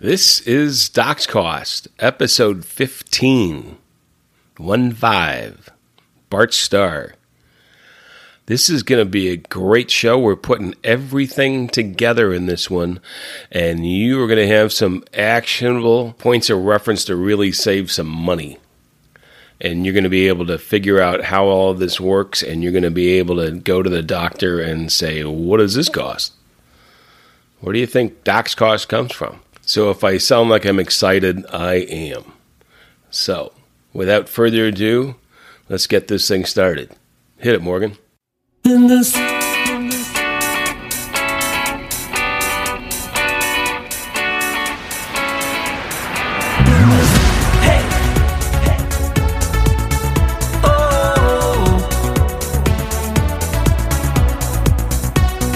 This is Docs Cost, episode 15. 1 5. Bart Starr. This is going to be a great show. We're putting everything together in this one, and you are going to have some actionable points of reference to really save some money. And you're going to be able to figure out how all of this works, and you're going to be able to go to the doctor and say, What does this cost? Where do you think Doc's cost comes from? So if I sound like I'm excited, I am. So, without further ado, let's get this thing started. Hit it, Morgan. In this Hey.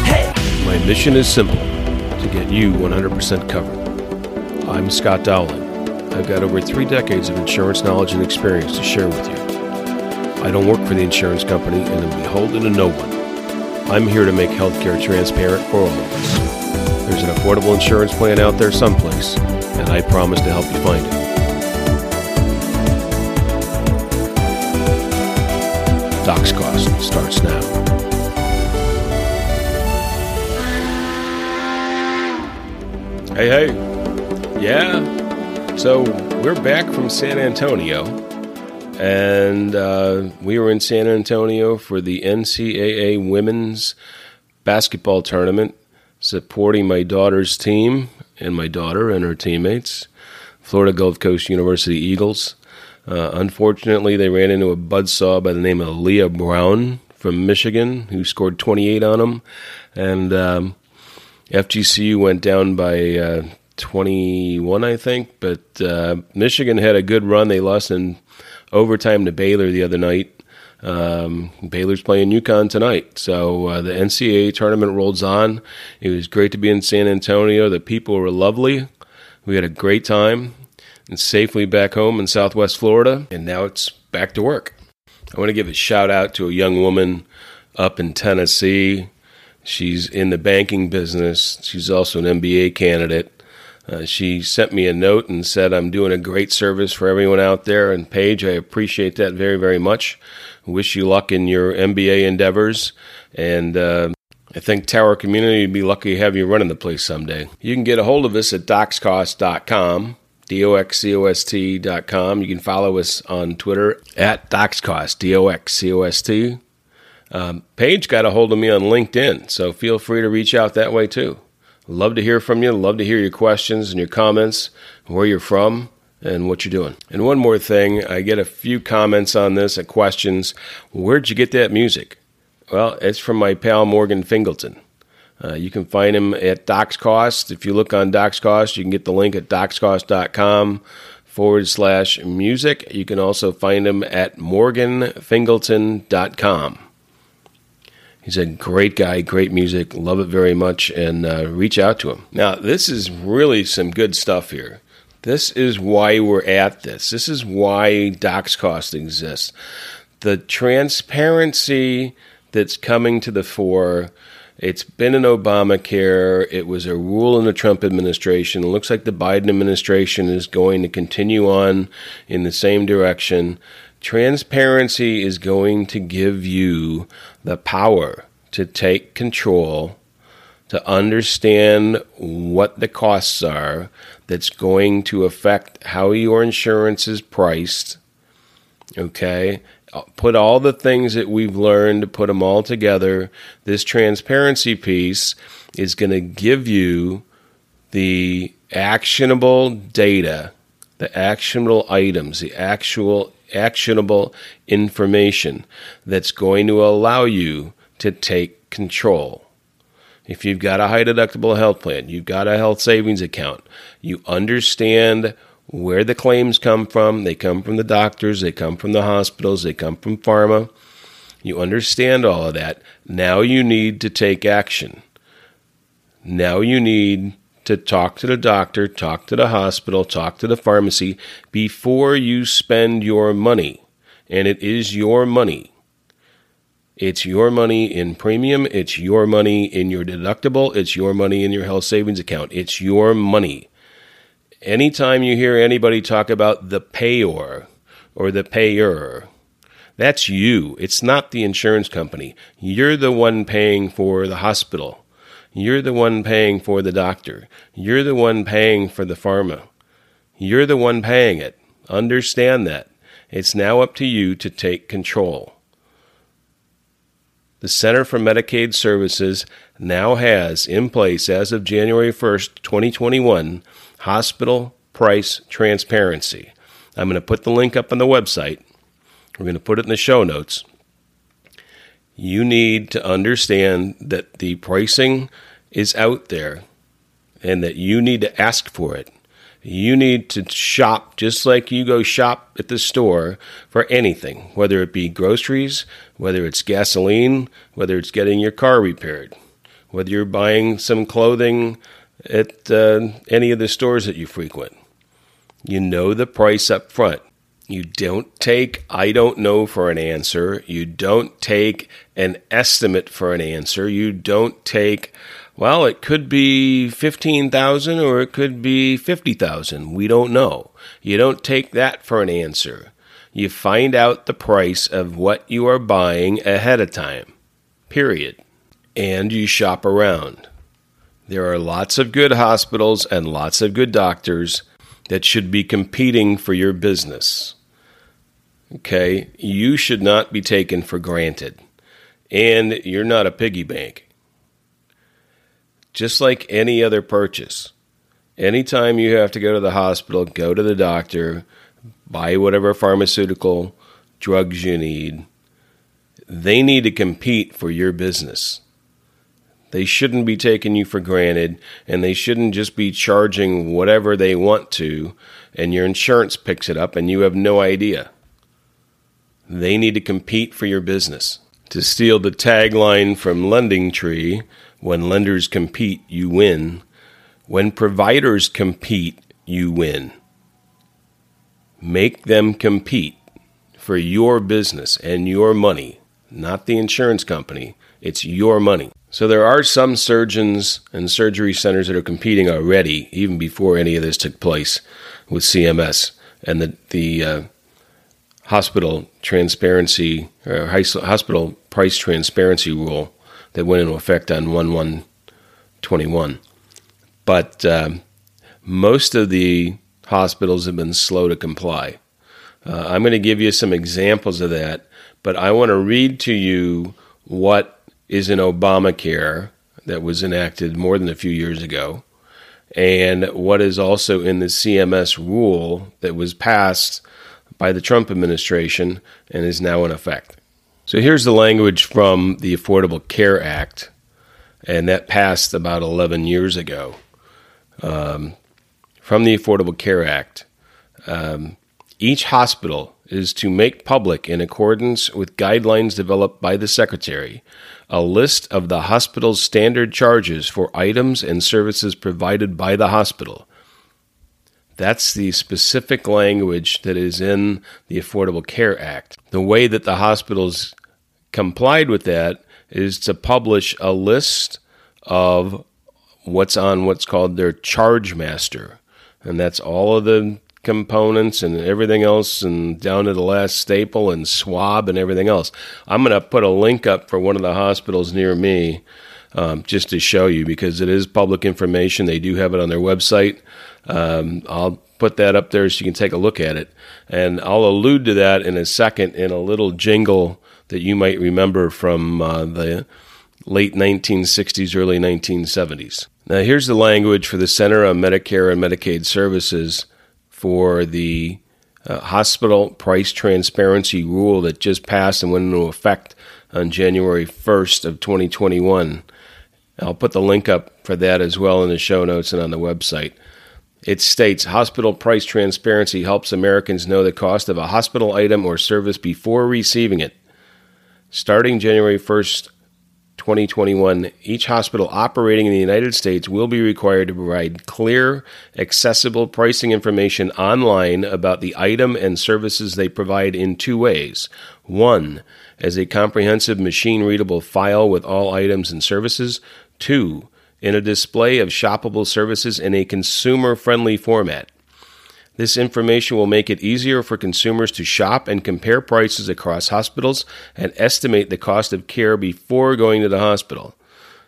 Hey. My mission is simple to get you 100% covered. I'm Scott Dowling. I've got over three decades of insurance knowledge and experience to share with you. I don't work for the insurance company and am beholden to no one. I'm here to make healthcare transparent for all of us. There's an affordable insurance plan out there someplace, and I promise to help you find it. Docs Cost starts now. Hey, hey. Yeah. So we're back from San Antonio, and uh, we were in San Antonio for the NCAA Women's Basketball Tournament, supporting my daughter's team and my daughter and her teammates, Florida Gulf Coast University Eagles. Uh, unfortunately, they ran into a buzzsaw by the name of Leigha Brown from Michigan, who scored 28 on them, and um, FGCU went down by uh, 21, I think, but uh, Michigan had a good run. They lost in overtime to Baylor the other night. Um, Baylor's playing UConn tonight. So uh, the NCAA tournament rolls on. It was great to be in San Antonio. The people were lovely. We had a great time and safely back home in Southwest Florida. And now it's back to work. I want to give a shout out to a young woman up in Tennessee. She's in the banking business. She's also an MBA candidate. Uh, she sent me a note and said, I'm doing a great service for everyone out there. And Paige, I appreciate that very, very much. Wish you luck in your MBA endeavors. And uh, I think Tower Community would be lucky to have you running the place someday. You can get a hold of us at. D-O-X-C-O-S-T.com. You can follow us on Twitter at DocsCost, D-O-X-C-O-S-T. Um, Paige got a hold of me on LinkedIn, so feel free to reach out that way too. Love to hear from you. Love to hear your questions and your comments, where you're from, and what you're doing. And one more thing, I get a few comments on this and questions. Where'd you get that music? Well, it's from my pal Morgan Fingleton. Uh, you can find him at DocsCost. If you look on DocsCost, you can get the link at docscost.com forward slash music. You can also find him at morganfingleton.com. He's a great guy, great music, love it very much, and uh, reach out to him. Now, this is really some good stuff here. This is why we're at this. This is why Docs Cost exists. The transparency that's coming to the fore. It's been in Obamacare. It was a rule in the Trump administration. It looks like the Biden administration is going to continue on in the same direction. Transparency is going to give you the power to take control, to understand what the costs are, that's going to affect how your insurance is priced. Okay? Put all the things that we've learned, put them all together. This transparency piece is going to give you the actionable data, the actionable items, the actual actionable information that's going to allow you to take control. If you've got a high deductible health plan, you've got a health savings account, you understand where the claims come from. They come from the doctors, they come from the hospitals, they come from pharma. You understand all of that. Now you need to take action. Now you need to talk to the doctor, talk to the hospital, talk to the pharmacy before you spend your money. And it is your money. It's your money in premium. It's your money in your deductible. It's your money in your health savings account. It's your money. Anytime you hear anybody talk about the payor or the payer, that's you. It's not the insurance company. You're the one paying for the hospital. You're the one paying for the doctor. You're the one paying for the pharma. You're the one paying it. Understand that. It's now up to you to take control. The Center for Medicaid Services now has in place as of January 1st, 2021, hospital price transparency. I'm going to put the link up on the website. We're going to put it in the show notes. You need to understand that the pricing is out there and that you need to ask for it. You need to shop just like you go shop at the store for anything, whether it be groceries, whether it's gasoline, whether it's getting your car repaired, whether you're buying some clothing at uh, any of the stores that you frequent. You know the price up front. You don't take I don't know for an answer. You don't take an estimate for an answer. You don't take well, it could be 15,000 or it could be 50,000. We don't know. You don't take that for an answer. You find out the price of what you are buying ahead of time. Period. And you shop around. There are lots of good hospitals and lots of good doctors that should be competing for your business. Okay? You should not be taken for granted. And you're not a piggy bank just like any other purchase. Anytime you have to go to the hospital, go to the doctor, buy whatever pharmaceutical drugs you need, they need to compete for your business. They shouldn't be taking you for granted, and they shouldn't just be charging whatever they want to, and your insurance picks it up and you have no idea. They need to compete for your business. To steal the tagline from Lending Tree, when lenders compete, you win. When providers compete, you win. Make them compete for your business and your money, not the insurance company. It's your money. So there are some surgeons and surgery centers that are competing already, even before any of this took place with CMS and the the uh, hospital transparency or hospital price transparency rule that went into effect on 1 1 21. But um, most of the hospitals have been slow to comply. Uh, I'm going to give you some examples of that, but I want to read to you what is in Obamacare that was enacted more than a few years ago, and what is also in the CMS rule that was passed by the Trump administration and is now in effect. So here's the language from the Affordable Care Act, and that passed about 11 years ago. Um, from the Affordable Care Act, um, each hospital is to make public, in accordance with guidelines developed by the Secretary, a list of the hospital's standard charges for items and services provided by the hospital. That's the specific language that is in the Affordable Care Act. The way that the hospitals complied with that is to publish a list of what's on what's called their charge master. And that's all of the components and everything else, and down to the last staple and swab and everything else. I'm going to put a link up for one of the hospitals near me um, just to show you because it is public information. They do have it on their website. Um, I'll put that up there so you can take a look at it. And I'll allude to that in a second in a little jingle that you might remember from uh, the late 1960s, early 1970s. Now, here's the language for the Center on Medicare and Medicaid Services for the uh, hospital price transparency rule that just passed and went into effect on January 1st of 2021. I'll put the link up for that as well in the show notes and on the website. It states hospital price transparency helps Americans know the cost of a hospital item or service before receiving it. Starting January 1st, 2021, each hospital operating in the United States will be required to provide clear, accessible pricing information online about the item and services they provide in two ways. One, as a comprehensive machine readable file with all items and services. Two, in a display of shoppable services in a consumer friendly format. This information will make it easier for consumers to shop and compare prices across hospitals and estimate the cost of care before going to the hospital.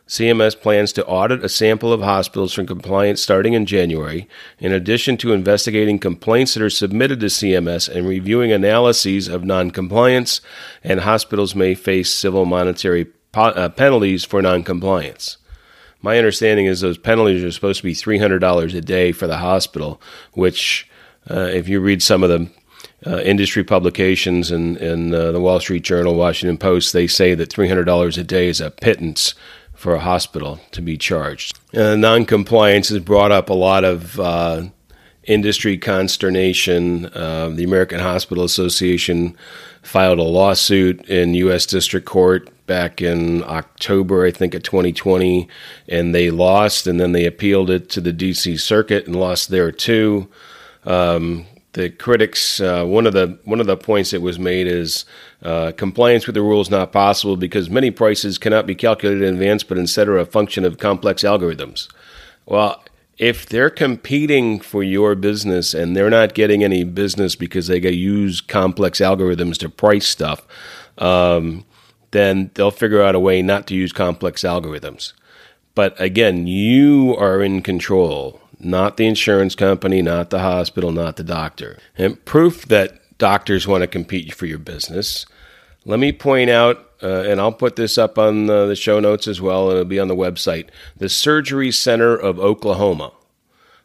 CMS plans to audit a sample of hospitals for compliance starting in January, in addition to investigating complaints that are submitted to CMS and reviewing analyses of noncompliance, and hospitals may face civil monetary po- uh, penalties for noncompliance. My understanding is those penalties are supposed to be $300 a day for the hospital, which, uh, if you read some of the uh, industry publications and, and uh, the Wall Street Journal, Washington Post, they say that $300 a day is a pittance for a hospital to be charged. Uh, noncompliance has brought up a lot of uh, industry consternation. Uh, the American Hospital Association filed a lawsuit in U.S. District Court back in October, I think, of 2020, and they lost, and then they appealed it to the D.C. Circuit and lost there too. Um, the critics, uh, one of the one of the points that was made is uh, compliance with the rules not possible because many prices cannot be calculated in advance, but instead are a function of complex algorithms. Well, if they're competing for your business and they're not getting any business because they use complex algorithms to price stuff, um, then they'll figure out a way not to use complex algorithms. But again, you are in control not the insurance company, not the hospital, not the doctor. And proof that doctors want to compete for your business. Let me point out, uh, and I'll put this up on the, the show notes as well, it'll be on the website the Surgery Center of Oklahoma.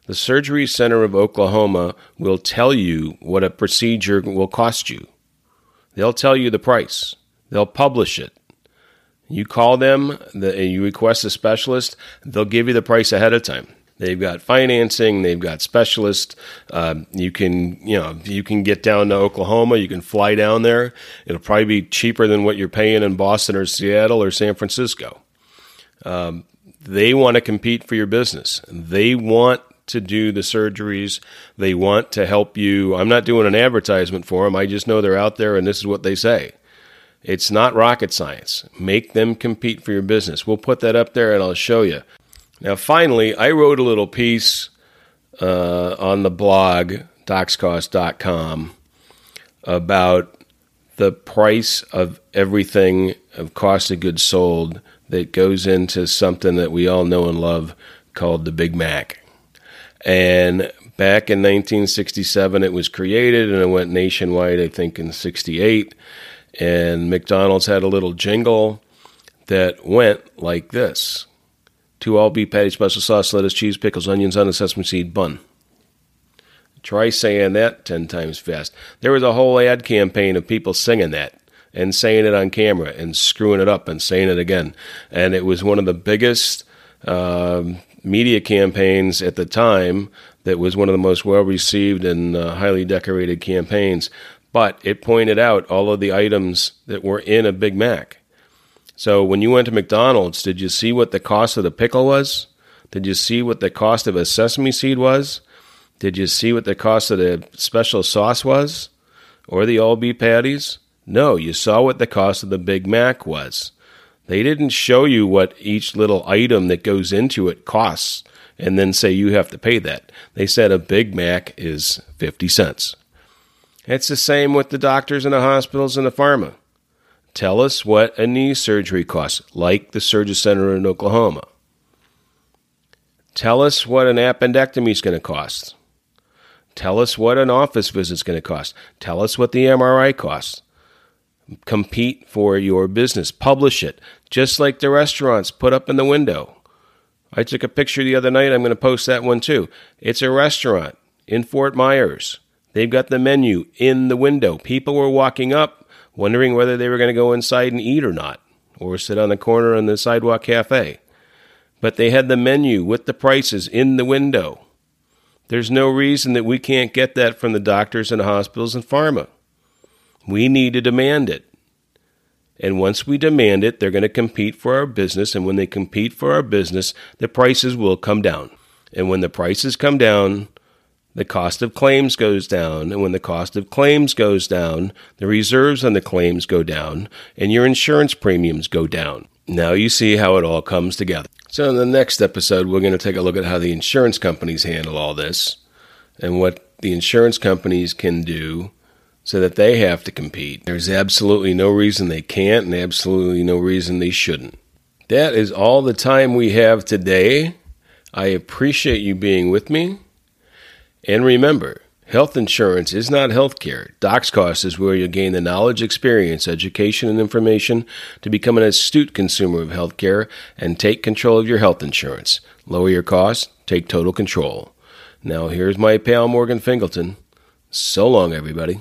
The Surgery Center of Oklahoma will tell you what a procedure will cost you. They'll tell you the price, they'll publish it. You call them, the, you request a specialist, they'll give you the price ahead of time. They've got financing. They've got specialists. Um, you can, you know, you can get down to Oklahoma. You can fly down there. It'll probably be cheaper than what you're paying in Boston or Seattle or San Francisco. Um, they want to compete for your business. They want to do the surgeries. They want to help you. I'm not doing an advertisement for them. I just know they're out there, and this is what they say. It's not rocket science. Make them compete for your business. We'll put that up there, and I'll show you. Now, finally, I wrote a little piece uh, on the blog, docscost.com, about the price of everything of cost of goods sold that goes into something that we all know and love called the Big Mac. And back in 1967, it was created and it went nationwide, I think, in 68. And McDonald's had a little jingle that went like this two all beef patty, special sauce, lettuce, cheese, pickles, onions on a sesame seed bun. Try saying that 10 times fast. There was a whole ad campaign of people singing that and saying it on camera and screwing it up and saying it again. And it was one of the biggest um, media campaigns at the time that was one of the most well received and uh, highly decorated campaigns. But it pointed out all of the items that were in a Big Mac. So when you went to McDonald's, did you see what the cost of the pickle was? Did you see what the cost of a sesame seed was? Did you see what the cost of the special sauce was? Or the all beef patties? No, you saw what the cost of the Big Mac was. They didn't show you what each little item that goes into it costs and then say you have to pay that. They said a Big Mac is 50 cents. It's the same with the doctors and the hospitals and the pharma. Tell us what a knee surgery costs, like the Surgery Center in Oklahoma. Tell us what an appendectomy is going to cost. Tell us what an office visit is going to cost. Tell us what the MRI costs. Compete for your business. Publish it, just like the restaurants put up in the window. I took a picture the other night. I'm going to post that one too. It's a restaurant in Fort Myers. They've got the menu in the window. People were walking up wondering whether they were going to go inside and eat or not, or sit on the corner in the sidewalk cafe. But they had the menu with the prices in the window. There's no reason that we can't get that from the doctors and hospitals and pharma. We need to demand it. And once we demand it, they're going to compete for our business. And when they compete for our business, the prices will come down. And when the prices come down, the cost of claims goes down, and when the cost of claims goes down, the reserves on the claims go down, and your insurance premiums go down. Now you see how it all comes together. So, in the next episode, we're going to take a look at how the insurance companies handle all this and what the insurance companies can do so that they have to compete. There's absolutely no reason they can't, and absolutely no reason they shouldn't. That is all the time we have today. I appreciate you being with me. And remember, health insurance is not healthcare. DocsCost is where you'll gain the knowledge, experience, education, and information to become an astute consumer of healthcare and take control of your health insurance. Lower your costs, take total control. Now, here's my pal Morgan Fingleton. So long, everybody.